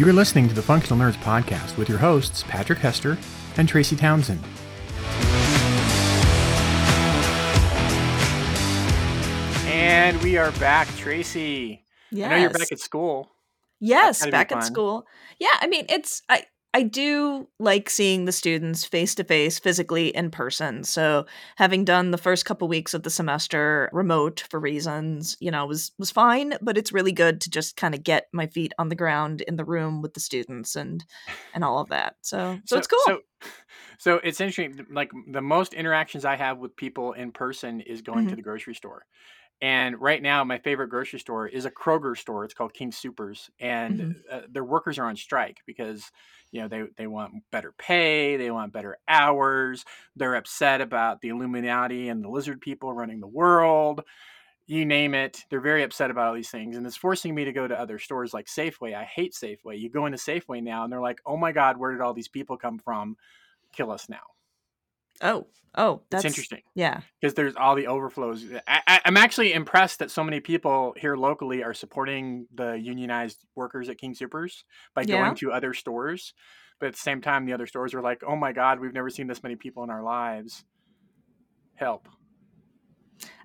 You are listening to the Functional Nerds podcast with your hosts, Patrick Hester and Tracy Townsend. And we are back, Tracy. Yes. I know you're back at school. Yes, gotta back at school. Yeah, I mean, it's I I do like seeing the students face to face, physically in person. So, having done the first couple weeks of the semester remote for reasons, you know, was was fine, but it's really good to just kind of get my feet on the ground in the room with the students and and all of that. So, so, it's cool. So, so it's interesting. Like the most interactions I have with people in person is going to Mhm. the grocery store. And right now, my favorite grocery store is a Kroger store. It's called King Supers, and Mhm. uh, their workers are on strike because you know they they want better pay, they want better hours. They're upset about the Illuminati and the lizard people running the world. You name it, they're very upset about all these things, and it's forcing me to go to other stores like Safeway. I hate Safeway. You go into Safeway now, and they're like, "Oh my God, where did all these people come from? Kill us now." Oh, oh, that's It's interesting Yeah. because there's all the overflows. I, I'm actually impressed that so many people here locally are supporting the unionized workers at King Supers by Yeah. going to other stores. But at the same time, the other stores are like, "Oh my God, we've never seen this many people in our lives. Help!"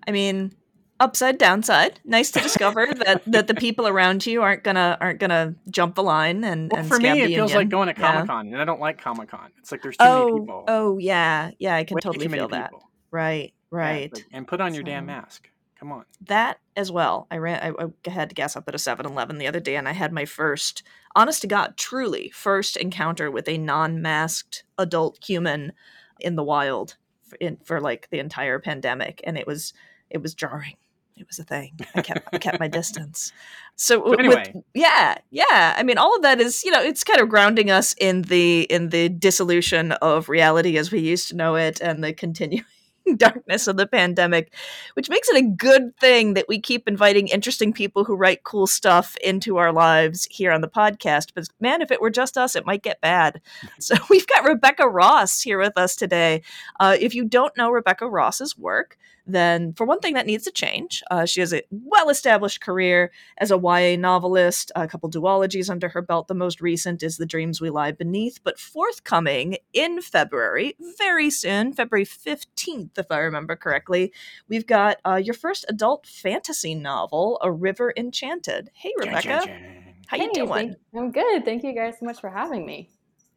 I mean, upside downside. Nice to discover that that the people around you aren't gonna aren't gonna jump the line and Well, and for me, it feels like going to Yeah. Comic Con, and I don't like Comic Con. It's like there's too many Oh, people. oh yeah, yeah. I can Way totally feel that. people. Right, Yeah, right. like- and put on your damn mask. Come on. that as well. I ran. I, I had to gas up at a 7-Eleven the other day, and I had my first, honest to God, truly first encounter with a non-masked adult human in the wild for, in, for like the entire pandemic, and it was it was jarring. It was a thing. I kept I kept my distance. So, So with- anyway. yeah, yeah. I mean, all of that is you know, it's kind of grounding us in the in the dissolution of reality as we used to know it, and the continuing darkness of the pandemic which makes it a good thing that we keep inviting interesting people who write cool stuff into our lives here on the podcast. But man, if it were just us, it might get bad. So we've got Rebecca Ross here with us today. Uh, if you don't know Rebecca Ross's work, then for one thing, that needs to change. Uh, she has a well established career as a YA novelist, a couple duologies under her belt. The most recent is The Dreams We Lie Beneath, but forthcoming in February, very soon, February 15th, if I remember correctly, we've got uh, your first adult fantasy novel, A River Enchanted. Hey, Rebecca. How you doing? I'm good. Thank you guys so much for having me.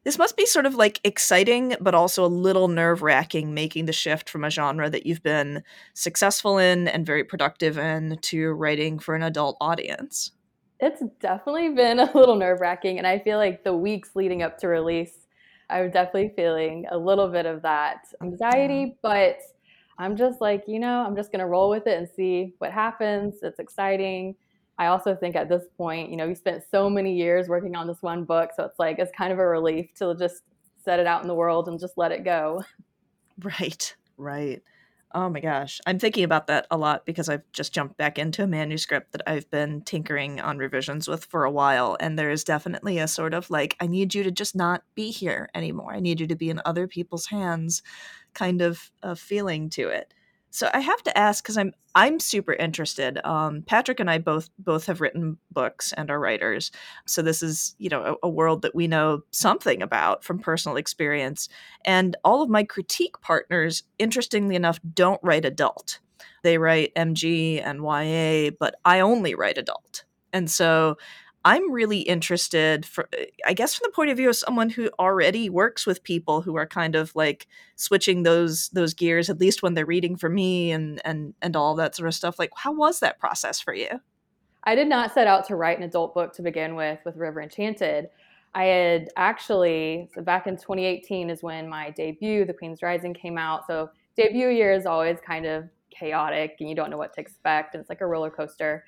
This must be sort of like exciting, but also a little nerve wracking making the shift from a genre that you've been successful in and very productive in to writing for an adult audience. It's definitely been a little nerve wracking, and I feel like the weeks leading up to release, I was definitely feeling a little bit of that anxiety, mm-hmm. but I'm just like, you know, I'm just going to roll with it and see what happens. It's exciting. I also think at this point, you know, we spent so many years working on this one book, so it's like it's kind of a relief to just set it out in the world and just let it go. Right, right. Oh my gosh. I'm thinking about that a lot because I've just jumped back into a manuscript that I've been tinkering on revisions with for a while. And there is definitely a sort of like, I need you to just not be here anymore. I need you to be in other people's hands kind of, a feeling to it. So I have to ask because I'm I'm super interested. Um, Patrick and I both both have written books and are writers, so this is you know a, a world that we know something about from personal experience. And all of my critique partners, interestingly enough, don't write adult. They write MG and YA, but I only write adult. And so I'm really interested for eh, I guess from the point of view of someone who already works with people who are kind of like switching those those gears at least when they're reading for me and and and all that sort of stuff. Like how was that process for you? I did not set out to write an adult book to begin with with River Enchanted. I had actually, so back in 2018 is when my debut, The Queen's Rising, came out. So debut year is always kind of chaotic and you don't know what to expect. And it's like a roller coaster.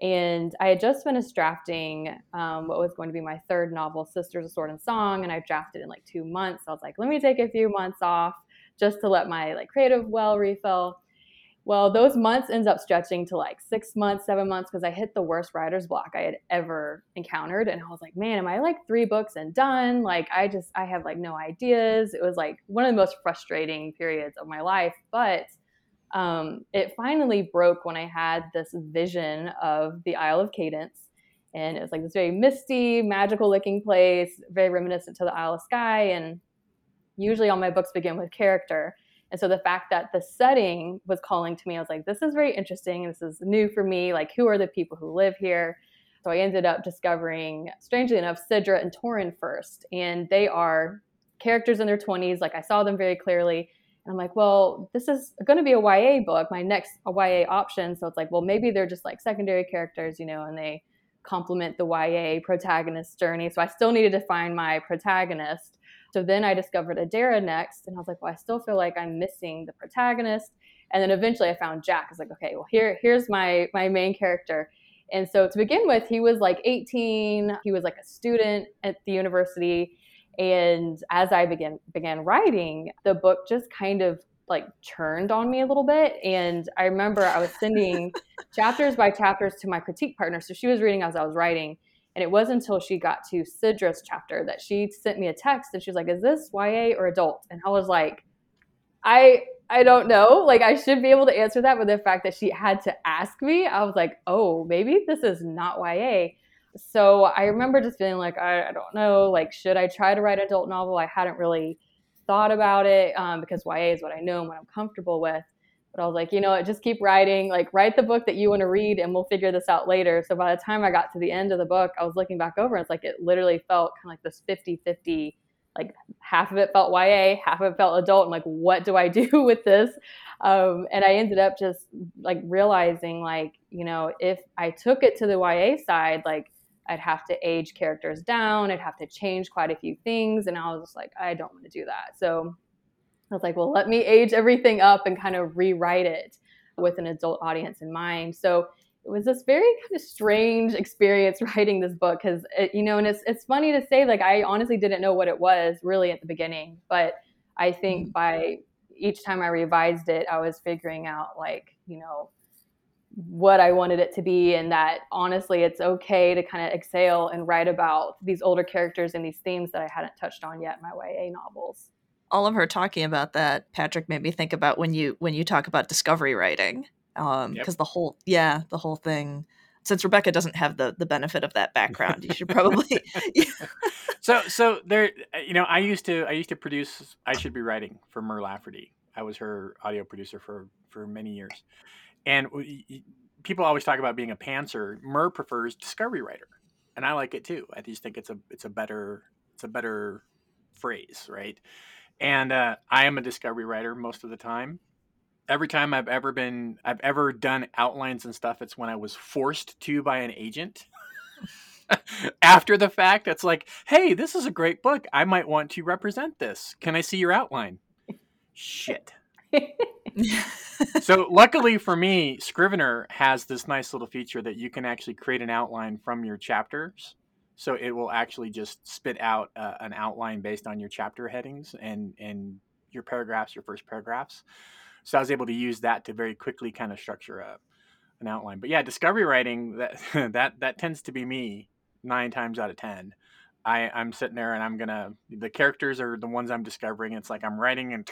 And I had just finished drafting um, what was going to be my third novel, Sisters of Sword and Song, and I drafted in like two months. I was like, let me take a few months off just to let my like creative well refill. Well, those months ends up stretching to like six months, seven months because I hit the worst writer's block I had ever encountered. And I was like, man, am I like three books and done? Like, I just, I have like no ideas. It was like one of the most frustrating periods of my life. But um, it finally broke when I had this vision of the Isle of Cadence and it was like this very misty, magical looking place, very reminiscent to the Isle of Skye. And usually all my books begin with character. And so the fact that the setting was calling to me, I was like, this is very interesting. This is new for me. Like, who are the people who live here? So I ended up discovering, strangely enough, Sidra and Torin first. And they are characters in their 20s. Like, I saw them very clearly. I'm like, well, this is going to be a YA book, my next YA option. So it's like, well, maybe they're just like secondary characters, you know, and they complement the YA protagonist journey. So I still needed to find my protagonist. So then I discovered Adaira next, and I was like, well, I still feel like I'm missing the protagonist. And then eventually I found Jack. I was like, okay, well, here, here's my my main character. And so to begin with, he was like 18. He was like a student at the university. And as I began began writing, the book just kind of like churned on me a little bit. And I remember I was sending chapters by chapters to my critique partner. So she was reading as I was writing. And it wasn't until she got to Sidra's chapter that she sent me a text and she was like, Is this YA or adult? And I was like, I I don't know. Like I should be able to answer that, but the fact that she had to ask me, I was like, oh, maybe this is not YA. So I remember just feeling like I, I don't know. Like, should I try to write an adult novel? I hadn't really thought about it um, because YA is what I know and what I'm comfortable with. But I was like, you know what, just keep writing. Like, write the book that you want to read, and we'll figure this out later. So by the time I got to the end of the book, I was looking back over, and it's like it literally felt kind of like this 50 50 like half of it felt YA, half of it felt adult. I'm like, what do I do with this? Um, and I ended up just like realizing, like, you know, if I took it to the YA side, like I'd have to age characters down, I'd have to change quite a few things. And I was just like, I don't want to do that. So I was like, well, let me age everything up and kind of rewrite it with an adult audience in mind. So it was this very kind of strange experience writing this book because you know and it's it's funny to say like i honestly didn't know what it was really at the beginning but i think mm-hmm. by each time i revised it i was figuring out like you know what i wanted it to be and that honestly it's okay to kind of exhale and write about these older characters and these themes that i hadn't touched on yet in my ya novels. All of her talking about that patrick made me think about when you when you talk about discovery writing um because yep. the whole yeah the whole thing since rebecca doesn't have the the benefit of that background you should probably so so there uh, you know i used to i used to produce i should be writing for mur lafferty. I was her audio producer for for many years and people always talk about being a pantser mur prefers discovery writer and i like it too i just think it's a it's a better it's a better phrase right and uh, i am a discovery writer most of the time every time I've ever been I've ever done outlines and stuff, it's when I was forced to by an agent. After the fact, it's like, hey, this is a great book. I might want to represent this. Can I see your outline? Shit. so luckily for me, Scrivener has this nice little feature that you can actually create an outline from your chapters. So it will actually just spit out uh, an outline based on your chapter headings and and your paragraphs, your first paragraphs. So I was able to use that to very quickly kind of structure a, an outline. But yeah, discovery writing that that that tends to be me nine times out of ten. I, I'm sitting there and I'm gonna the characters are the ones I'm discovering. It's like I'm writing and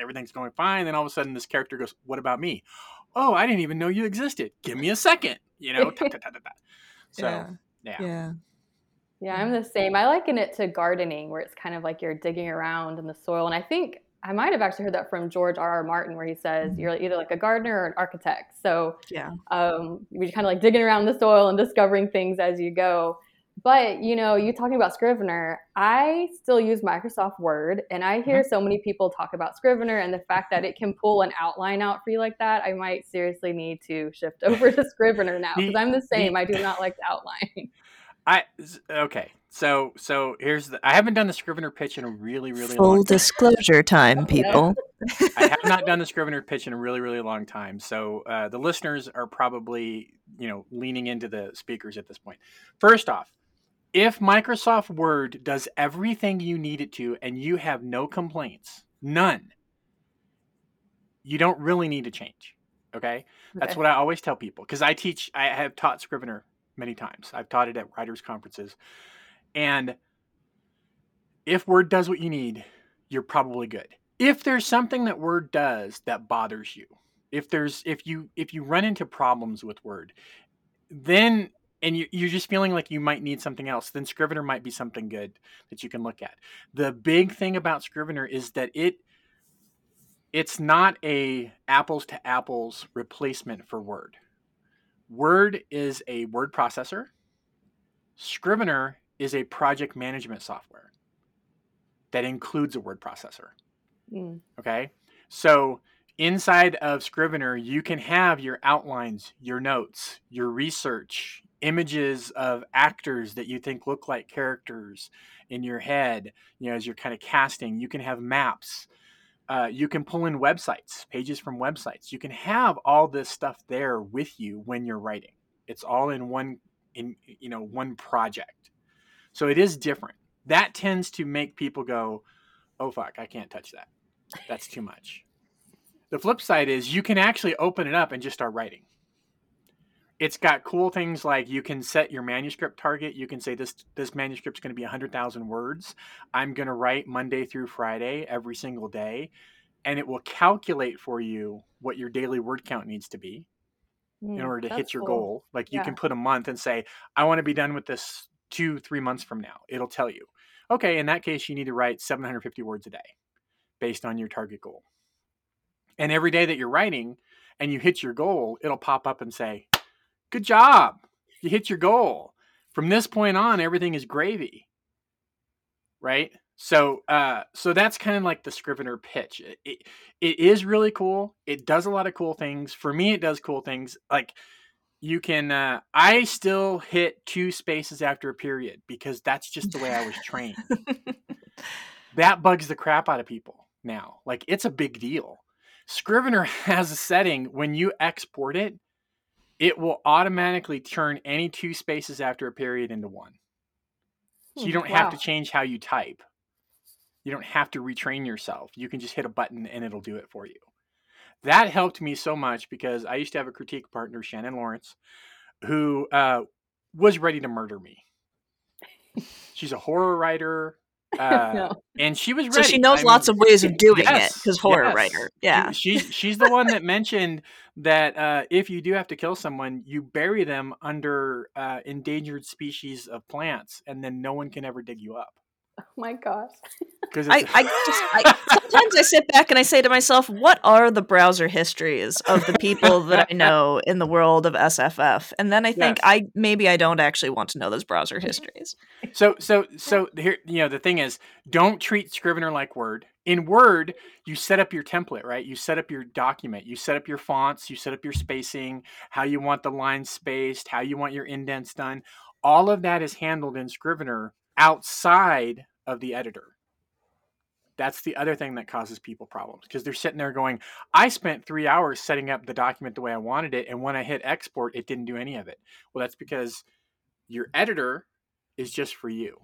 everything's going fine. Then all of a sudden this character goes, "What about me? Oh, I didn't even know you existed. Give me a second. You know." so yeah. yeah. yeah. Yeah, I'm the same. I liken it to gardening, where it's kind of like you're digging around in the soil. And I think I might have actually heard that from George R. R. Martin, where he says mm-hmm. you're either like a gardener or an architect. So yeah, um, you're kind of like digging around the soil and discovering things as you go. But you know, you talking about Scrivener, I still use Microsoft Word, and I hear mm-hmm. so many people talk about Scrivener and the fact that it can pull an outline out for you like that. I might seriously need to shift over to Scrivener now because I'm the same. I do not like the outline. I okay. So so here's the I haven't done the Scrivener pitch in a really really full disclosure time, time people. I have not done the Scrivener pitch in a really really long time. So uh, the listeners are probably you know leaning into the speakers at this point. First off, if Microsoft Word does everything you need it to and you have no complaints, none, you don't really need to change. Okay, that's okay. what I always tell people because I teach. I have taught Scrivener many times. I've taught it at writers' conferences. And if Word does what you need, you're probably good. If there's something that Word does that bothers you, if there's if you if you run into problems with Word, then and you, you're just feeling like you might need something else, then Scrivener might be something good that you can look at. The big thing about Scrivener is that it it's not a apples to apples replacement for Word. Word is a word processor. Scrivener is a project management software that includes a word processor. Mm. Okay. So inside of Scrivener, you can have your outlines, your notes, your research, images of actors that you think look like characters in your head, you know, as you're kind of casting. You can have maps. Uh, you can pull in websites, pages from websites. You can have all this stuff there with you when you're writing. It's all in one, in you know, one project. So it is different. That tends to make people go, "Oh fuck, I can't touch that. That's too much." The flip side is you can actually open it up and just start writing it's got cool things like you can set your manuscript target. You can say this this manuscript's going to be 100,000 words. I'm going to write Monday through Friday every single day and it will calculate for you what your daily word count needs to be mm, in order to hit your cool. goal. Like you yeah. can put a month and say I want to be done with this 2 3 months from now. It'll tell you. Okay, in that case you need to write 750 words a day based on your target goal. And every day that you're writing and you hit your goal, it'll pop up and say Good job. You hit your goal. From this point on, everything is gravy. Right? So uh so that's kind of like the Scrivener pitch. It, it, it is really cool. It does a lot of cool things. For me it does cool things. Like you can uh I still hit two spaces after a period because that's just the way I was trained. that bugs the crap out of people now. Like it's a big deal. Scrivener has a setting when you export it, it will automatically turn any two spaces after a period into one. So you hmm, don't wow. have to change how you type. You don't have to retrain yourself. You can just hit a button and it'll do it for you. That helped me so much because I used to have a critique partner, Shannon Lawrence, who uh, was ready to murder me. She's a horror writer. Uh, no. and she was ready. So she knows I lots mean, of ways of doing yes, it because horror yes. writer. Yeah, she, she's the one that mentioned that uh, if you do have to kill someone, you bury them under uh, endangered species of plants, and then no one can ever dig you up. Oh my gosh. I, I just I, sometimes I sit back and I say to myself, what are the browser histories of the people that I know in the world of SFF? And then I think yes. I maybe I don't actually want to know those browser histories. So so so here you know the thing is don't treat Scrivener like Word. In Word, you set up your template, right? You set up your document, you set up your fonts, you set up your spacing, how you want the lines spaced, how you want your indents done. All of that is handled in Scrivener outside of the editor. That's the other thing that causes people problems because they're sitting there going, I spent three hours setting up the document the way I wanted it. And when I hit export, it didn't do any of it. Well, that's because your editor is just for you.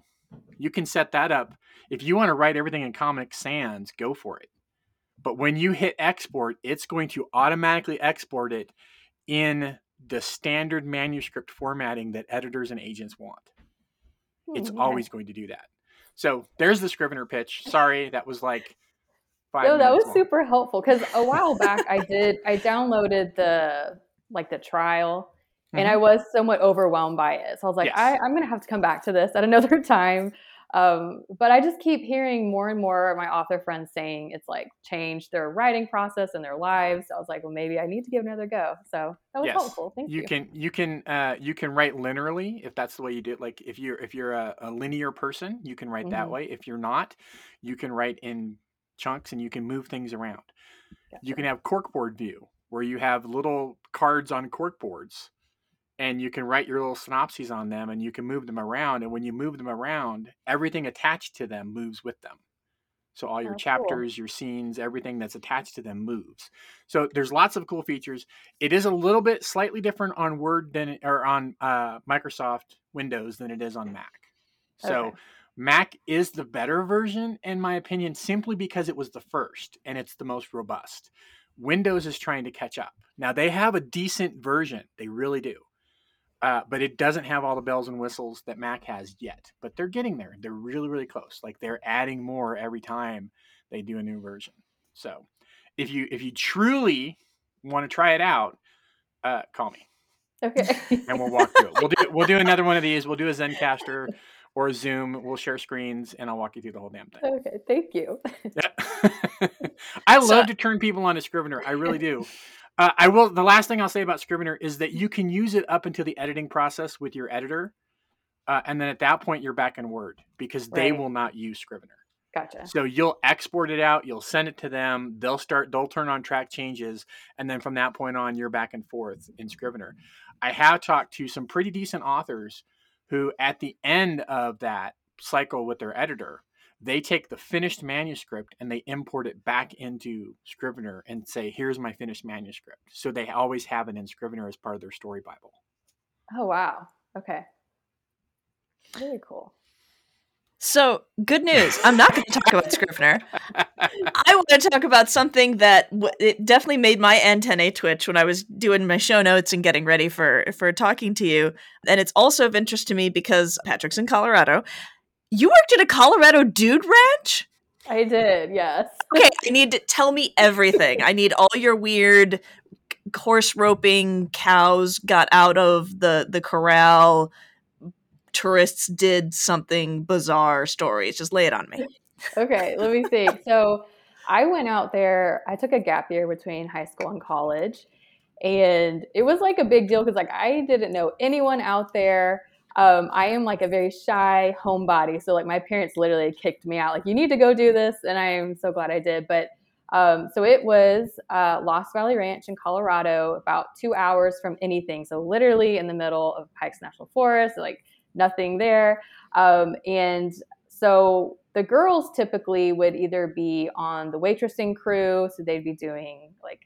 You can set that up. If you want to write everything in Comic Sans, go for it. But when you hit export, it's going to automatically export it in the standard manuscript formatting that editors and agents want it's okay. always going to do that. So there's the Scrivener pitch. Sorry, that was like five. No, that was long. super helpful because a while back I did I downloaded the like the trial mm-hmm. and I mm-hmm. was somewhat overwhelmed by it. So I was like, yes. I, I'm gonna have to come back to this at another time. Um, but I just keep hearing more and more of my author friends saying it's like changed their writing process and their lives. So I was like, well, maybe I need to give another go. So that was yes. helpful. Thank you. You can you can uh, you can write linearly if that's the way you do it. Like if you're if you're a, a linear person, you can write mm-hmm. that way. If you're not, you can write in chunks and you can move things around. Gotcha. You can have corkboard view where you have little cards on corkboards and you can write your little synopses on them and you can move them around and when you move them around everything attached to them moves with them. So all your oh, chapters cool. your scenes everything that's attached to them moves. So there's lots of cool features. It is a little bit slightly different on word than or on uh, microsoft windows than it is on mac. So okay. mac is the better version in my opinion simply because it was the first and it's the most robust. Windows is trying to catch up. Now they have a decent version. They really do uh, but it doesn't have all the bells and whistles that Mac has yet. But they're getting there. They're really, really close. Like they're adding more every time they do a new version. So if you if you truly want to try it out, uh, call me. Okay. and we'll walk through it. We'll do we'll do another one of these. We'll do a Zencastr or a Zoom. We'll share screens, and I'll walk you through the whole damn thing. Okay, thank you. I So- love to turn people on to Scrivener. I really do. Uh, I will. The last thing I'll say about Scrivener is that you can use it up until the editing process with your editor, uh, and then at that point you're back in Word because they will not use Scrivener. Gotcha. So you'll export it out, you'll send it to them, they'll start, they'll turn on track changes, and then from that point on, you're back and forth in Scrivener. I have talked to some pretty decent authors who, at the end of that cycle with their editor, they take the finished manuscript and they import it back into Scrivener and say, "Here's my finished manuscript." So they always have it in Scrivener as part of their story bible. Oh wow. Okay. Very cool. So, good news. I'm not going to talk about Scrivener. I want to talk about something that w- it definitely made my antennae twitch when I was doing my show notes and getting ready for for talking to you. And it's also of interest to me because Patrick's in Colorado. You worked at a Colorado dude ranch? I did, yes. Okay, I need to tell me everything. I need all your weird horse roping cows got out of the the corral tourists did something bizarre stories. Just lay it on me. Okay, let me think. So I went out there, I took a gap year between high school and college. And it was like a big deal because like I didn't know anyone out there. Um, I am like a very shy homebody. So like my parents literally kicked me out, like, you need to go do this. And I am so glad I did. But um, so it was uh, Lost Valley Ranch in Colorado, about two hours from anything. So literally in the middle of Pikes National Forest, like nothing there. Um, and so the girls typically would either be on the waitressing crew, so they'd be doing like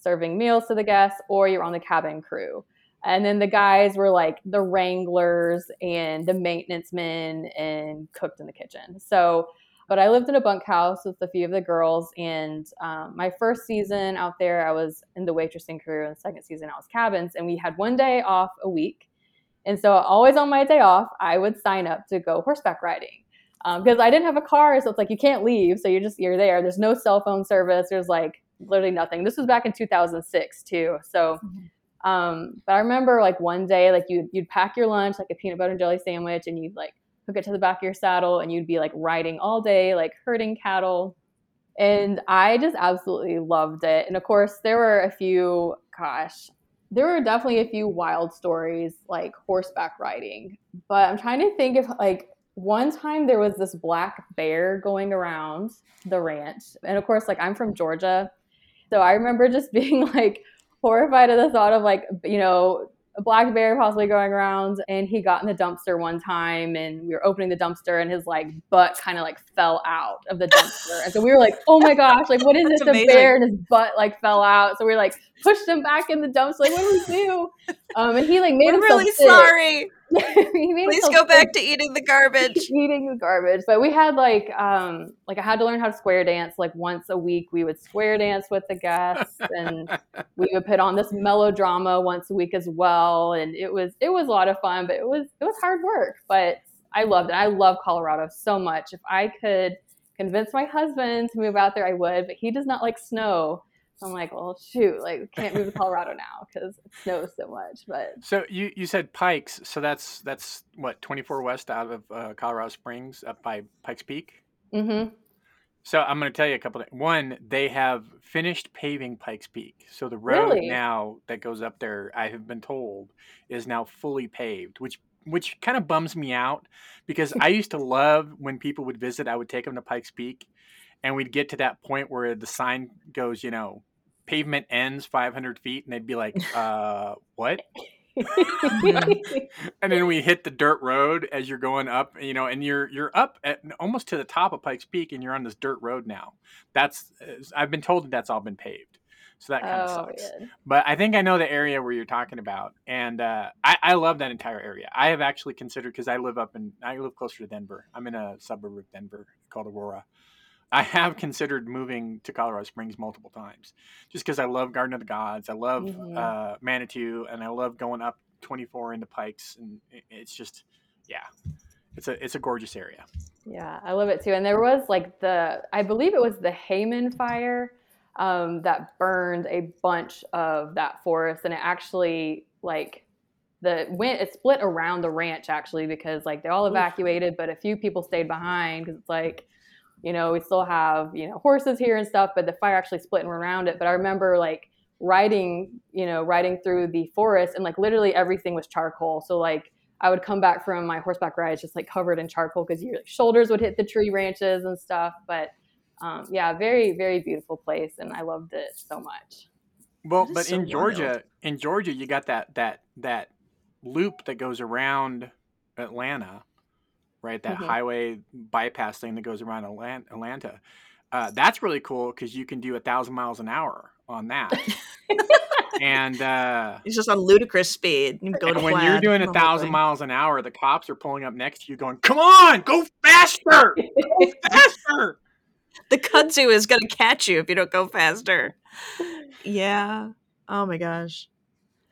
serving meals to the guests, or you're on the cabin crew. And then the guys were like the wranglers and the maintenance men and cooked in the kitchen. So, but I lived in a bunkhouse with a few of the girls. And um, my first season out there, I was in the waitressing crew, and the second season, I was cabins. And we had one day off a week. And so, always on my day off, I would sign up to go horseback riding because I didn't have a car. So it's like you can't leave. So you're just, you're there. There's no cell phone service. There's like literally nothing. This was back in 2006 too. So, um, but I remember like one day, like you'd, you'd pack your lunch, like a peanut butter and jelly sandwich, and you'd like hook it to the back of your saddle and you'd be like riding all day, like herding cattle. And I just absolutely loved it. And of course, there were a few, gosh, there were definitely a few wild stories like horseback riding. But I'm trying to think if like one time there was this black bear going around the ranch. And of course, like I'm from Georgia. So I remember just being like horrified at the thought of like, you know, a black bear possibly going around and he got in the dumpster one time and we were opening the dumpster and his like butt kind of like fell out of the dumpster. and so we were like, oh my gosh, like what is this? A bear and his butt like fell out. So we like pushed him back in the dumpster. Like, what do we do? Um, and he like made We're himself really sick. sorry. Please go back to eating the garbage. eating the garbage. But we had like um like I had to learn how to square dance like once a week. We would square dance with the guests and we would put on this melodrama once a week as well. And it was it was a lot of fun, but it was it was hard work. But I loved it. I love Colorado so much. If I could convince my husband to move out there, I would, but he does not like snow. I'm like, well, shoot, like can't move to Colorado now because it snows so much. But So you, you said Pikes, so that's that's what 24 west out of uh, Colorado Springs, up by Pikes Peak. Mm hmm So I'm going to tell you a couple. Of, one, they have finished paving Pikes Peak, so the road Really? now that goes up there, I have been told, is now fully paved, which which kind of bums me out because I used to love when people would visit. I would take them to Pikes Peak, and we'd get to that point where the sign goes, you know, pavement ends 500 feet, and they'd be like, uh, what? and then we hit the dirt road as you're going up you know and you're you're up at almost to the top of pikes peak and you're on this dirt road now. That's i've been told that that's all been paved. So that kind of oh, sucks. yeah. but i think i know the area where you're talking about and uh, I, I love that entire area. I have actually considered because i live up in i live closer to denver. I'm in a suburb of denver called aurora I have considered moving to Colorado Springs multiple times, just because I love Garden of the Gods, I love Mhm. uh, Manitou, and I love going up 24 into Pikes, and it's just, yeah, it's a it's a gorgeous area. Yeah, I love it too. And there was like the, I believe it was the Hayman fire um, that burned a bunch of that forest, and it actually like the went it split around the ranch actually because like they all evacuated, but a few people stayed behind because it's like, you know, we still have you know horses here and stuff, but the fire actually split and went around it. But I remember like riding, you know, riding through the forest and like literally everything was charcoal. So like I would come back from my horseback rides just like covered in charcoal because your like, shoulders would hit the tree branches and stuff. But um, yeah, very very beautiful place, and I loved it so much. Well, but so in Georgia, in Georgia, you got that that that loop that goes around Atlanta, right? That mm-hmm. highway bypass thing that goes around Atlanta. Uh, that's really cool because you can do a thousand miles an hour on that. and uh, it's just on ludicrous speed. You go when you're doing a thousand miles an hour, the cops are pulling up next to you, going, "Come on, go faster, go faster!" the kudzu is going to catch you if you don't go faster. Yeah. Oh my gosh.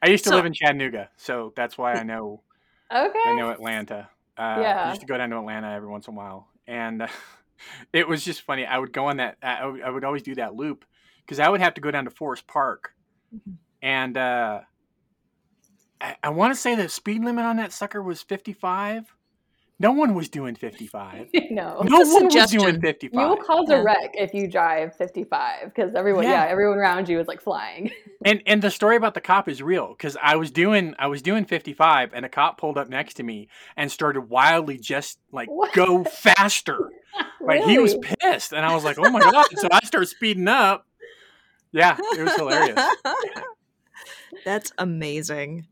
I used to so, live in Chattanooga, so that's why I know. Okay. I know Atlanta. Uh, yeah. I used to go down to Atlanta every once in a while, and uh, it was just funny. I would go on that. I would, I would always do that loop because I would have to go down to Forest Park, mm-hmm. and uh, I, I want to say the speed limit on that sucker was fifty five. No one was doing 55. no. No one was doing 55. You will cause yeah. a wreck if you drive 55 because everyone yeah. yeah. everyone around you is like flying. and and the story about the cop is real cuz I was doing I was doing 55 and a cop pulled up next to me and started wildly just like what? go faster. really? Like he was pissed and I was like, "Oh my god." so I started speeding up. Yeah, it was hilarious. That's amazing.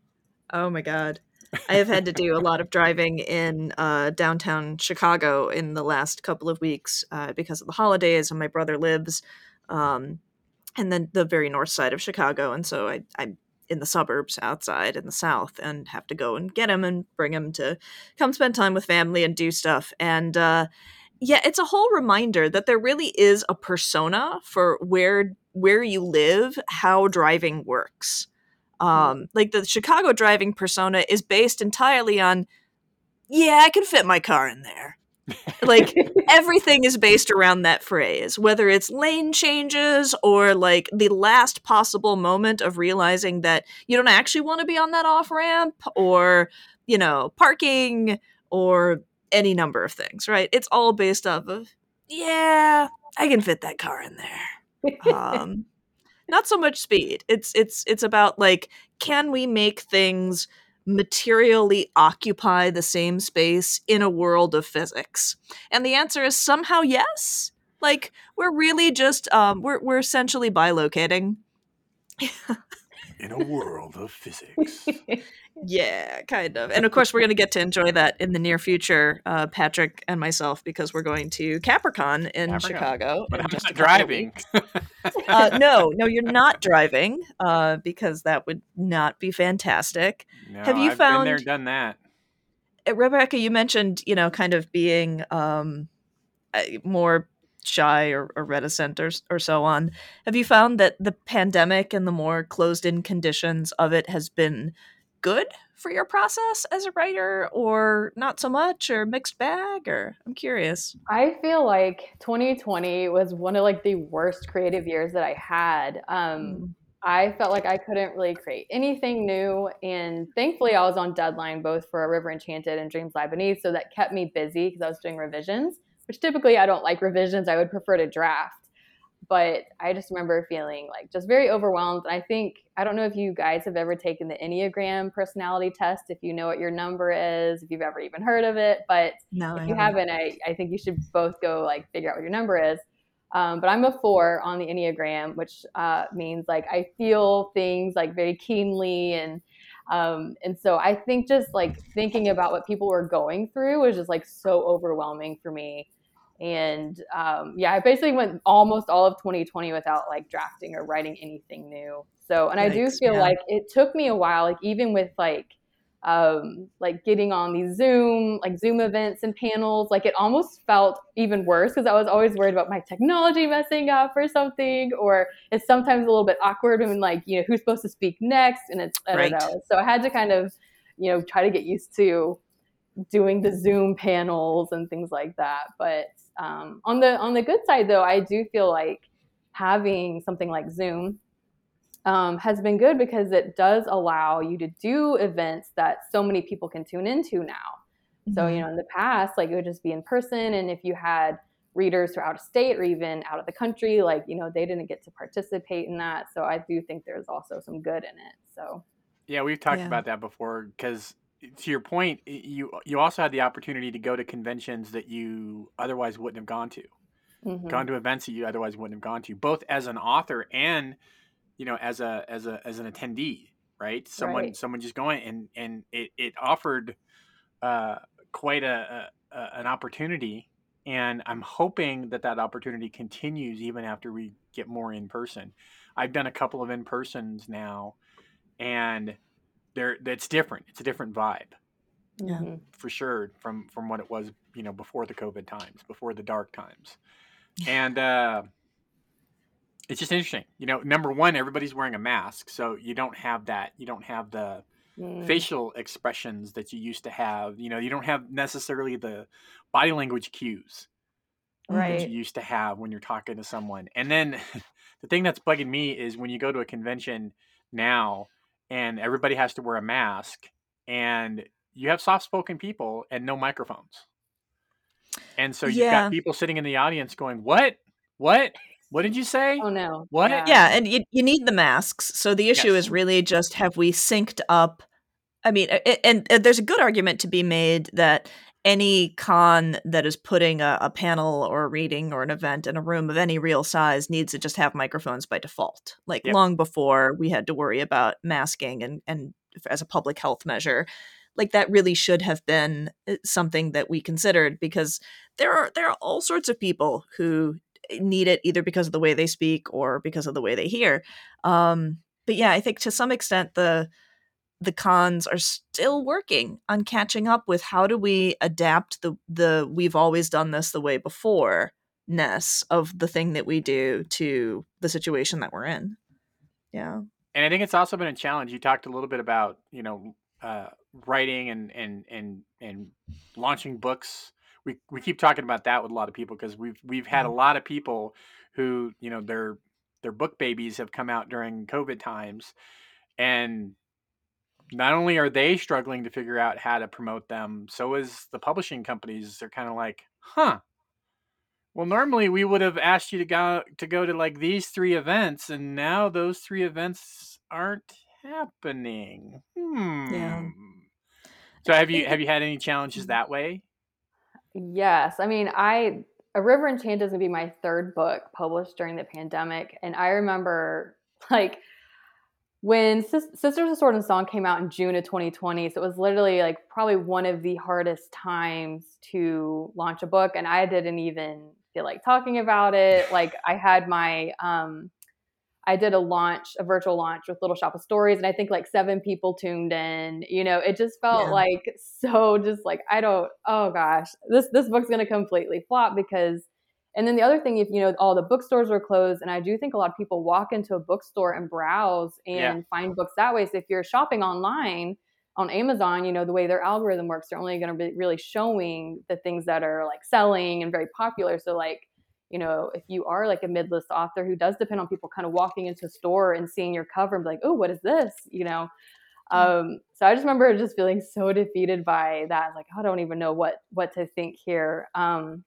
Oh my god. I have had to do a lot of driving in uh, downtown Chicago in the last couple of weeks uh, because of the holidays, and my brother lives um, and then the very north side of Chicago, and so I, I'm in the suburbs outside in the south and have to go and get him and bring him to come spend time with family and do stuff. And uh, yeah, it's a whole reminder that there really is a persona for where where you live, how driving works. Mm-hmm. Um, like the Chicago driving persona is based entirely on, yeah, I can fit my car in there. like everything is based around that phrase, whether it's lane changes or like the last possible moment of realizing that you don't actually want to be on that off ramp or, you know, parking or any number of things, right? It's all based off of, yeah, I can fit that car in there. Um, not so much speed. It's it's it's about like can we make things materially occupy the same space in a world of physics? And the answer is somehow yes. Like we're really just um we're we're essentially bilocating. in a world of physics. Yeah, kind of. And of course, we're going to get to enjoy that in the near future, uh, Patrick and myself, because we're going to Capricon in Capricon. Chicago. But I'm not driving. uh, no, no, you're not driving, uh, because that would not be fantastic. No, Have you I've found been there, done that? Uh, Rebecca, you mentioned, you know, kind of being um, more shy or, or reticent or, or so on. Have you found that the pandemic and the more closed in conditions of it has been good for your process as a writer or not so much or mixed bag or I'm curious. I feel like 2020 was one of like the worst creative years that I had. Um mm. I felt like I couldn't really create anything new and thankfully I was on deadline both for A River Enchanted and Dreams Lie Beneath so that kept me busy because I was doing revisions, which typically I don't like revisions. I would prefer to draft but I just remember feeling like just very overwhelmed. And I think, I don't know if you guys have ever taken the Enneagram personality test, if you know what your number is, if you've ever even heard of it. But no, if I you haven't, I, I think you should both go like figure out what your number is. Um, but I'm a four on the Enneagram, which uh, means like I feel things like very keenly and um, and so I think just like thinking about what people were going through was just like so overwhelming for me. And um, yeah, I basically went almost all of 2020 without like drafting or writing anything new. So, and Yikes, I do feel yeah. like it took me a while, like even with like um, like getting on these Zoom, like Zoom events and panels, like it almost felt even worse because I was always worried about my technology messing up or something, or it's sometimes a little bit awkward when like, you know, who's supposed to speak next. And it's, I don't know. So I had to kind of, you know, try to get used to doing the Zoom panels and things like that. But um, on the on the good side, though, I do feel like having something like Zoom um, has been good because it does allow you to do events that so many people can tune into now. Mm-hmm. So, you mm-hmm. know, in the past, like it would just be in person. And if you had readers who are out of state or even out of the country, like, you know, they didn't get to participate in that. So I do think there's also some good in it. So, yeah, we've talked yeah. about that before because to your point, you you also had the opportunity to go to conventions that you otherwise wouldn't have gone to, mm-hmm. gone to events that you otherwise wouldn't have gone to, both as an author and you know as a as a as an attendee, right? Someone right. someone just going and and it it offered uh, quite a, a, an opportunity, and I'm hoping that that opportunity continues even after we get more in person. I've done a couple of in persons now, and there that's different. It's a different vibe. Yeah. Mm-hmm. For sure from from what it was, you know, before the COVID times, before the dark times. And uh it's just interesting. You know, number one, everybody's wearing a mask, so you don't have that. You don't have the mm. facial expressions that you used to have. You know, you don't have necessarily the body language cues right. that you used to have when you're talking to someone. And then the thing that's bugging me is when you go to a convention now, and everybody has to wear a mask and you have soft spoken people and no microphones. And so you've yeah. got people sitting in the audience going, What? What? What did you say? Oh no. What? Yeah, yeah and you, you need the masks. So the issue yes. is really just have we synced up I mean, and, and, there's a good argument to be made that any con that is putting a, a, panel or a reading or an event in a room of any real size needs to just have microphones by default. Like yep. long before we had to worry about masking and, and as a public health measure, like that really should have been uh, something that we considered because there are there are all sorts of people who need it either because of the way they speak or because of the way they hear. Um, but yeah, I think to some extent the the cons are still working on catching up with how do we adapt the the we've always done this the way before ness of the thing that we do to the situation that we're in. Yeah. And I think it's also been a challenge. You talked a little bit about, you know, uh, writing and and and and launching books. We we keep talking about that with a lot of people because we've we've had a mm-hmm. lot of people who, you know, their their book babies have come out during COVID times and not only are they struggling to figure out how to promote them, so is the publishing companies. They're kind of like, huh. Well, normally we would have asked you to go to go to like these three events, and now those three events aren't happening. Hmm. Yeah. So have you have you had any challenges mm-hmm. that way? Yes. I mean, I A River Enchanted is gonna be my third book published during the pandemic, and I remember like when Sisters of Sword and Song came out in June of 2020, so it was literally like probably one of the hardest times to launch a book, and I didn't even feel like talking about it. Like I had my, um, I did a launch, a virtual launch with Little Shop of Stories, and I think like seven people tuned in. You know, it just felt yeah. like so, just like I don't. Oh gosh, this this book's gonna completely flop because and then the other thing, if you know all the bookstores were closed, and I do think a lot of people walk into a bookstore and browse and yeah. find books that way. So if you're shopping online on Amazon, you know the way their algorithm works, they're only going to be really showing the things that are like selling and very popular. So like you know, if you are like a mid-list author who does depend on people kind of walking into a store and seeing your cover and be like, oh, what is this? You know. Um, so I just remember just feeling so defeated by that. Like, oh, I don't even know what what to think here. Um,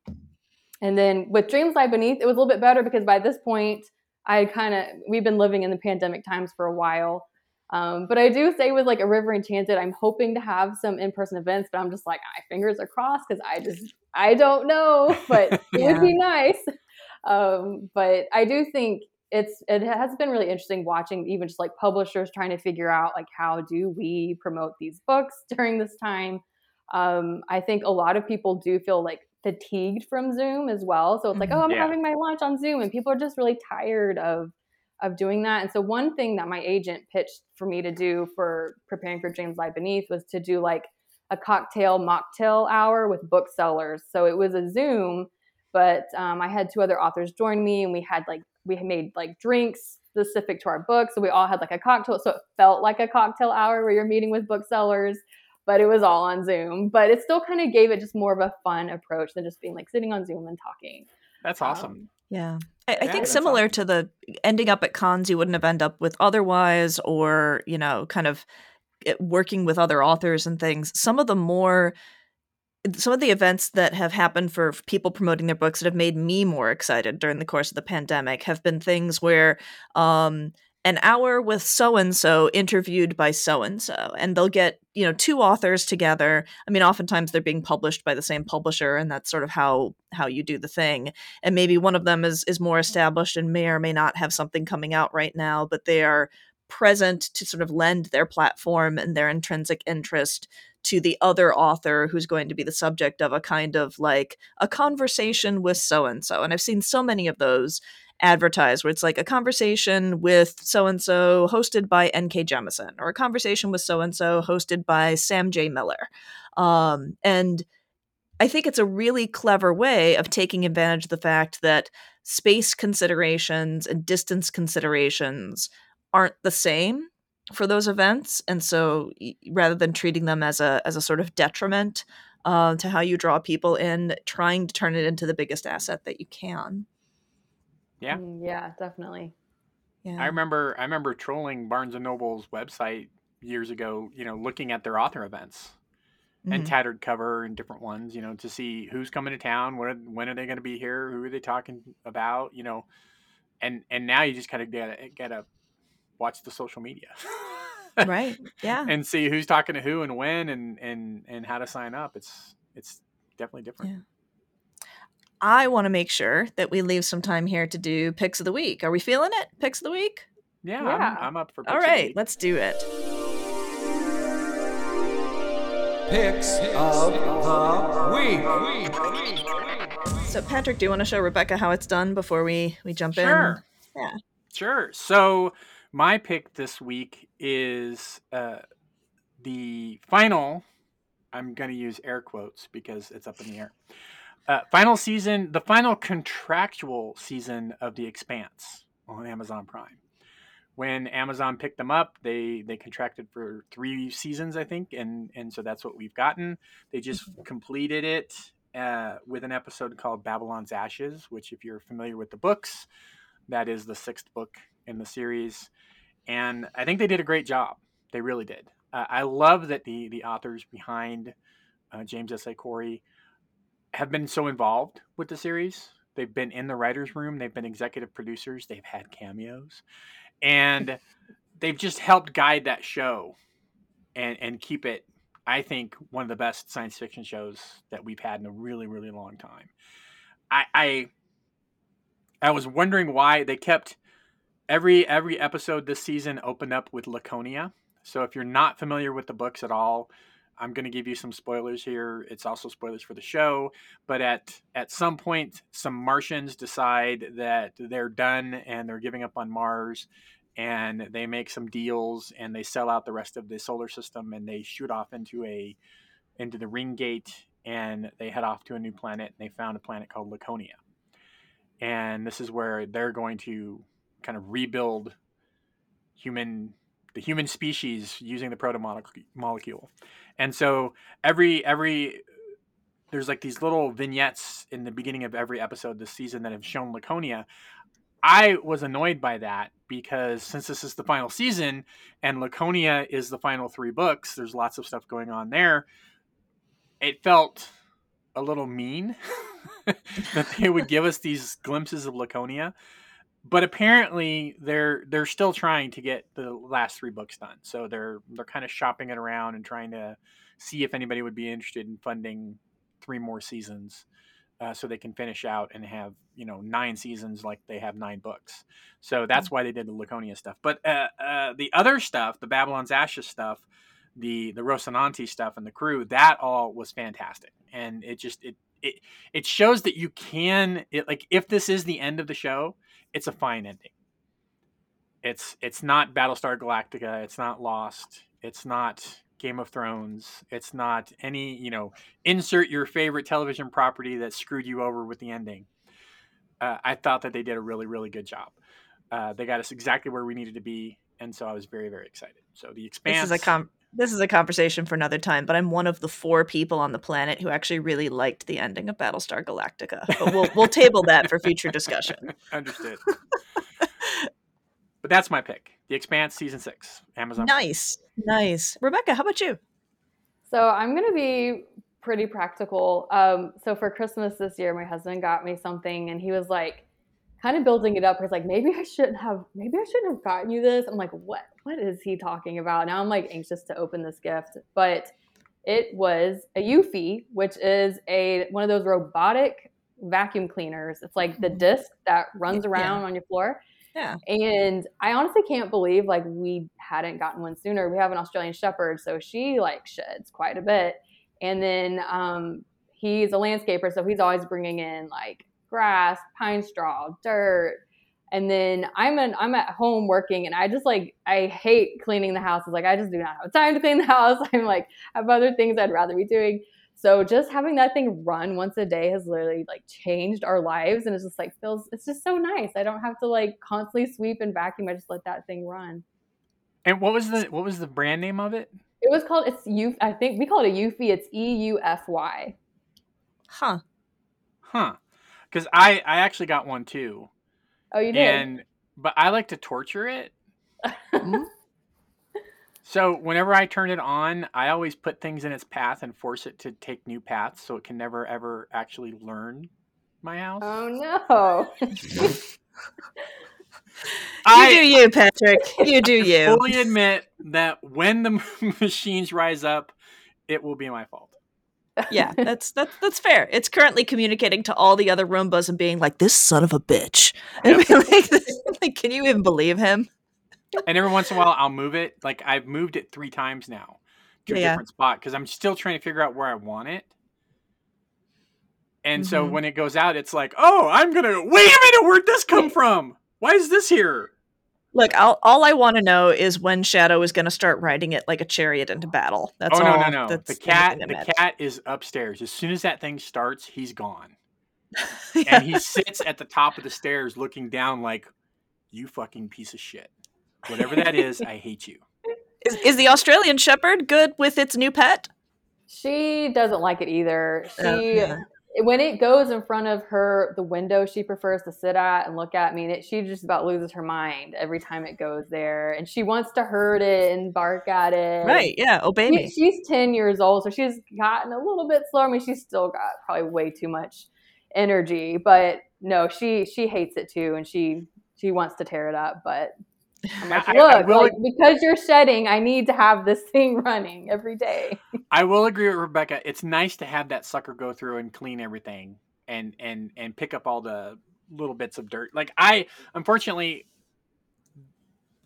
and then with Dreams Lie Beneath, it was a little bit better because by this point, I kind of we've been living in the pandemic times for a while. Um, but I do say with like a River Enchanted, I'm hoping to have some in-person events, but I'm just like my fingers are crossed because I just I don't know, but it would be nice. Um, but I do think it's it has been really interesting watching even just like publishers trying to figure out like how do we promote these books during this time. Um, I think a lot of people do feel like fatigued from Zoom as well. So it's like, mm-hmm. oh, I'm yeah. having my launch on Zoom, and people are just really tired of of doing that. And so one thing that my agent pitched for me to do for preparing for Dreams Lie Beneath was to do like a cocktail mocktail hour with booksellers. So it was a Zoom, but um, I had two other authors join me, and we had like we made like drinks specific to our book. So we all had like a cocktail. So it felt like a cocktail hour where you're meeting with booksellers but it was all on Zoom. But it still kind of gave it just more of a fun approach than just being like sitting on Zoom and talking. That's awesome. Um, Yeah. I, I Yeah, think that's similar awesome. to the ending up at cons you wouldn't have ended up with otherwise, or, you know, kind of working with other authors and things. Some of the more some of the events that have happened for people promoting their books that have made me more excited during the course of the pandemic have been things where um an hour with so and so interviewed by so and so and they'll get you know two authors together i mean oftentimes they're being published by the same publisher and that's sort of how how you do the thing and maybe one of them is is more established and may or may not have something coming out right now but they are present to sort of lend their platform and their intrinsic interest to the other author who's going to be the subject of a kind of like a conversation with so and so. And I've seen so many of those advertised where it's like a conversation with so and so hosted by N.K. Jemisin or a conversation with so and so hosted by Sam J. Miller. Um, and I think it's a really clever way of taking advantage of the fact that space considerations and distance considerations aren't the same for those events and so rather than treating them as a as a sort of detriment uh, to how you draw people in trying to turn it into the biggest asset that you can Yeah. Mm, yeah, definitely. yeah I remember I remember trolling Barnes and Noble's website years ago, you know, looking at their author events and Mhm. tattered cover and different ones, you know, to see who's coming to town, what are, when are they going to be here, who are they talking about, you know, and and now you just kind of gotta gotta watch the social media, right yeah and see who's talking to who and when and and and how to sign up. It's it's definitely different. Yeah. I want to make sure that we leave some time here to do picks of the week are we feeling it picks of the week Yeah, Yeah. I'm, I'm up for. all picks of the week. let's do it Picks of the week. so patrick do you want to show rebecca how it's done before we we jump Sure. in Yeah. Sure. So my pick this week is uh, the final. I'm going to use air quotes because it's up in the air. Uh, final season, the final contractual season of The Expanse on Amazon Prime. When Amazon picked them up, they they contracted for three seasons, I think, and and so that's what we've gotten. They just completed it uh, with an episode called Babylon's Ashes, which, if you're familiar with the books, that is the sixth book in the series, and I think they did a great job. They really did. Uh, I love that the the authors behind uh, James S. A. Corey have been so involved with the series. They've been in the writers' room. They've been executive producers. They've had cameos, and they've just helped guide that show and and keep it. I think one of the best science fiction shows that we've had in a really really long time. I, I I was wondering why they kept every every episode this season opened up with Laconia. So if you're not familiar with the books at all, I'm going to give you some spoilers here. It's also spoilers for the show, but at at some point some Martians decide that they're done and they're giving up on Mars and they make some deals and they sell out the rest of the solar system and they shoot off into a into the ring gate and they head off to a new planet and they found a planet called Laconia and this is where they're going to kind of rebuild human the human species using the proto molecule and so every every there's like these little vignettes in the beginning of every episode this season that have shown laconia i was annoyed by that because since this is the final season and laconia is the final three books there's lots of stuff going on there it felt a little mean that they would give us these glimpses of Laconia. But apparently they're they're still trying to get the last three books done. So they're they're kind of shopping it around and trying to see if anybody would be interested in funding three more seasons. Uh, so they can finish out and have you know nine seasons like they have nine books. So that's why they did the Laconia stuff. But uh, uh, the other stuff, the Babylon's Ashes stuff, the the Rocinante stuff, and the crew, that all was fantastic. And it just it it it shows that you can it like if this is the end of the show, it's a fine ending. It's it's not Battlestar Galactica, it's not Lost, it's not Game of Thrones, it's not any, you know, insert your favorite television property that screwed you over with the ending. Uh, I thought that they did a really really good job. Uh, they got us exactly where we needed to be, and so I was very very excited. So the this expanse. is a com- this is a conversation for another time, but I'm one of the four people on the planet who actually really liked the ending of Battlestar Galactica. But we'll we'll table that for future discussion. Understood. but that's my pick. The Expanse season six, Amazon. Nice, nice. Rebecca, how about you? So I'm gonna be pretty practical. Um, so for Christmas this year, my husband got me something, and he was like, kind of building it up. He's like, maybe I shouldn't have, maybe I shouldn't have gotten you this. I'm like, what? What is he talking about? Now I'm like anxious to open this gift, but it was a Eufy, which is a one of those robotic vacuum cleaners. It's like the Mhm. disc that runs Yeah. around on your floor. Yeah. And I honestly can't believe like we hadn't gotten one sooner. We have an Australian Shepherd, so she like sheds quite a bit. And then um, he's a landscaper, so he's always bringing in like grass, pine straw, dirt. And then I'm an, I'm at home working, and I just like I hate cleaning the house. It's like I just do not have time to clean the house. I'm like I have other things I'd rather be doing. So just having that thing run once a day has literally like changed our lives, and it's just like feels it's just so nice. I don't have to like constantly sweep and vacuum. I just let that thing run. And what was the what was the brand name of it? It was called it's U. I think we call it a Eufy. It's E U F Y. Huh. Huh? Because I I actually got one too, Oh, you did. and but I like to torture it. So whenever I turn it on, I always put things in its path and force it to take new paths, so it can never ever actually learn my house. oh no. you do you, Patrick. You do you. fully admit that when the machines rise up, it will be my fault. Yeah, that's that's that's fair. It's currently communicating to all the other Roombas and being like, "This son of a bitch." Being like, like, can you even believe him? And every once in a while, I'll move it. Like I've moved it three times now to a Yeah. different spot because I'm still trying to figure out where I want it. And so Mhm. when it goes out, it's like, oh, I'm gonna wait a minute. Where'd this come from? Why is this here? Look, I'll, all I want to know is when Shadow is going to start riding it like a chariot into oh. battle. That's oh no, all. no, no! That's The the cat, thing the matters. cat is upstairs. As soon as that thing starts, he's gone, Yeah. and he sits at the top of the stairs, looking down, like, "You fucking piece of shit." Whatever that is, I hate you. Is, is the Australian Shepherd good with its new pet? She doesn't like it either. Oh, she Oh, yeah. When it goes in front of her the window she prefers to sit at and look at me and it, she just about loses her mind every time it goes there. And she wants to hurt it and bark at it. Right, yeah, oh, obey She- me. she's 10 years old so she's gotten a little bit slower i mean she's still got probably way too much energy but no she she hates it too and she she wants to tear it up but i'm like I- I look will- like, because you're shedding i need to have this thing running every day I will agree with Rebecca. It's nice to have that sucker go through and clean everything and and and pick up all the little bits of dirt. Like I unfortunately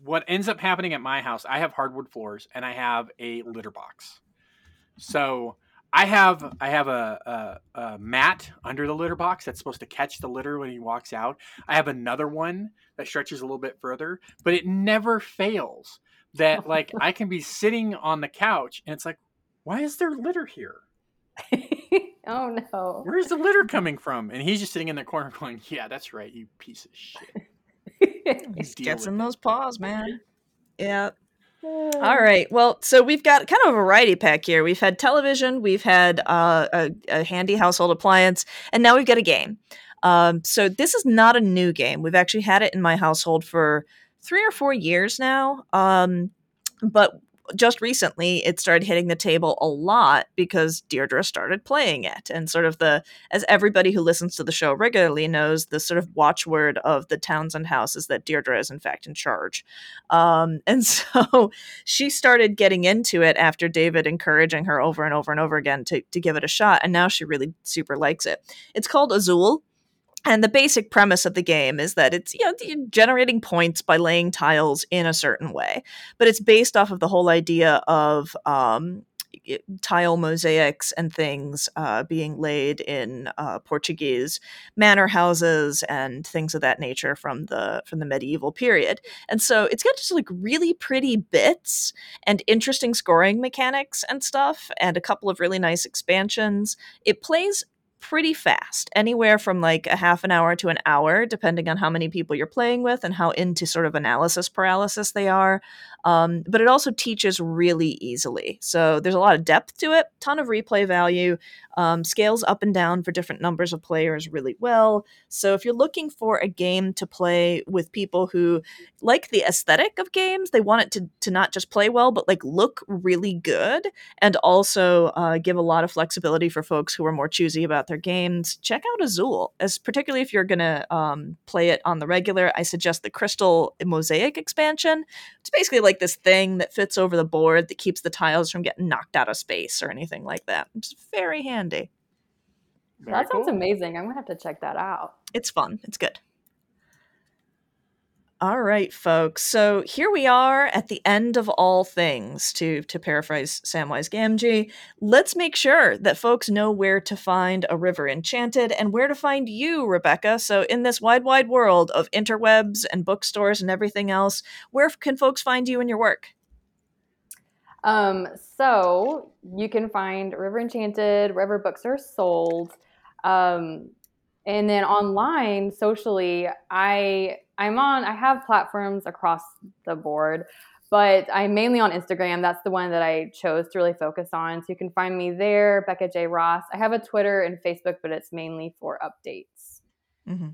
what ends up happening at my house, I have hardwood floors and I have a litter box. So I have I have a, a, a mat under the litter box that's supposed to catch the litter when he walks out. I have another one that stretches a little bit further, but it never fails that like I can be sitting on the couch and it's like, why is there litter here? oh no Where's the litter coming from? And he's just sitting in the corner going, yeah, that's right, you piece of shit. He gets with in it. those paws, man. Yeah. All right. Well, so we've got kind of a variety pack here. We've had television, we've had uh, a, a handy household appliance, and now we've got a game. Um, so this is not a new game. We've actually had it in my household for three or four years now. Um, but just recently, it started hitting the table a lot because Deirdre started playing it, and sort of the as everybody who listens to the show regularly knows, the sort of watchword of the Townsend house is that Deirdre is in fact in charge. Um, and so she started getting into it after David encouraging her over and over and over again to, to give it a shot. And now she really super likes it. It's called Azul. And the basic premise of the game is that it's you know generating points by laying tiles in a certain way, but it's based off of the whole idea of um, tile mosaics and things uh, being laid in uh, Portuguese manor houses and things of that nature from the from the medieval period. And so it's got just like really pretty bits and interesting scoring mechanics and stuff, and a couple of really nice expansions. It plays pretty fast, anywhere from like a half an hour to an hour, depending on how many people you're playing with and how into sort of analysis paralysis they are. Um, but it also teaches really easily. So there's a lot of depth to it, ton of replay value, um, scales up and down for different numbers of players really well. So if you're looking for a game to play with people who like the aesthetic of games, they want it to, to not just play well, but like look really good and also uh, give a lot of flexibility for folks who are more choosy about their games, check out Azul. As particularly if you're gonna um, play it on the regular, I suggest the Crystal Mosaic expansion. It's basically like this thing that fits over the board that keeps the tiles from getting knocked out of space or anything like that. It's very handy. Very that sounds cool. amazing. I'm gonna have to check that out. It's fun. It's good. All right, folks. So here we are at the end of all things, to to paraphrase Samwise Gamgee. Let's make sure that folks know where to find a river enchanted and where to find you, Rebecca. So in this wide, wide world of interwebs and bookstores and everything else, where can folks find you and your work? Um, so you can find River Enchanted, wherever books are sold. Um, and then online, socially, I I'm on I have platforms across the board, but I'm mainly on Instagram. That's the one that I chose to really focus on. So you can find me there, Becca J. Ross. I have a Twitter and Facebook, but it's mainly for updates. Mm-hmm.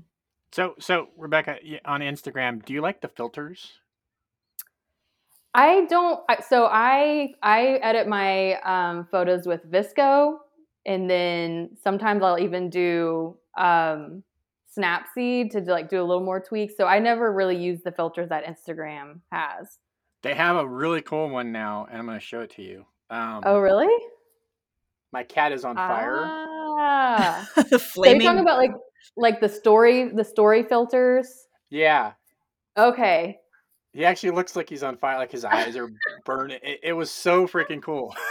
So, so Rebecca, on Instagram, do you like the filters? I don't. So I I edit my um, photos with VSCO, and then sometimes I'll even do um, Snapseed to like do a little more tweaks. So I never really use the filters that Instagram has. They have a really cool one now, and I'm going to show it to you. Um, Oh, really? my cat is on fire. Ah. the so you're talking about like like the story the story filters. Yeah, Okay. he actually looks like he's on fire, like his eyes are burning. It, it was so freaking cool.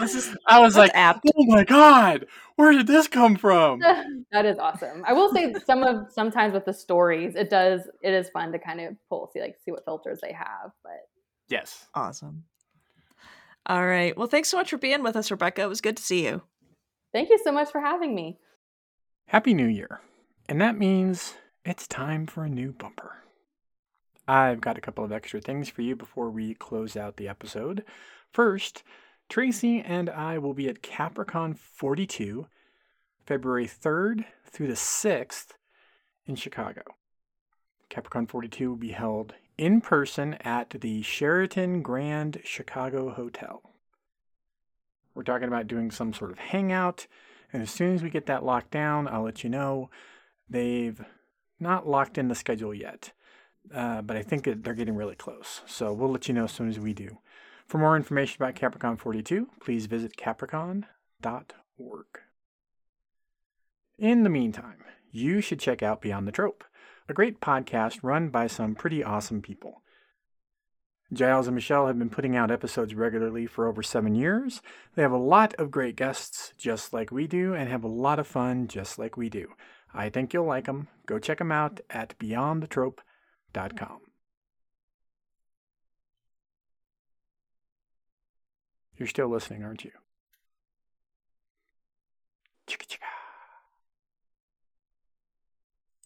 this is I was like, apt. oh my god, where did this come from? that is awesome. I will say some of sometimes with the stories, it does it is fun to kind of pull see like see what filters they have, but Yes. Awesome. All right. Well, thanks so much for being with us, Rebecca. It was good to see you. Thank you so much for having me. Happy New Year. And that means it's time for a new bumper. I've got a couple of extra things for you before we close out the episode. First, Tracy and I will be at Capricon 42, February 3rd through the 6th in Chicago. Capricon 42 will be held in person at the Sheraton Grand Chicago Hotel. We're talking about doing some sort of hangout, and as soon as we get that locked down, I'll let you know. They've not locked in the schedule yet, uh, but I think they're getting really close. So we'll let you know as soon as we do. For more information about Capricon 42, please visit capricon.org. In the meantime, you should check out Beyond the Trope, a great podcast run by some pretty awesome people. Giles and Michelle have been putting out episodes regularly for over seven years. They have a lot of great guests, just like we do, and have a lot of fun, just like we do. I think you'll like them. Go check them out at beyondthetrope.com. You're still listening, aren't you? Chicka chicka.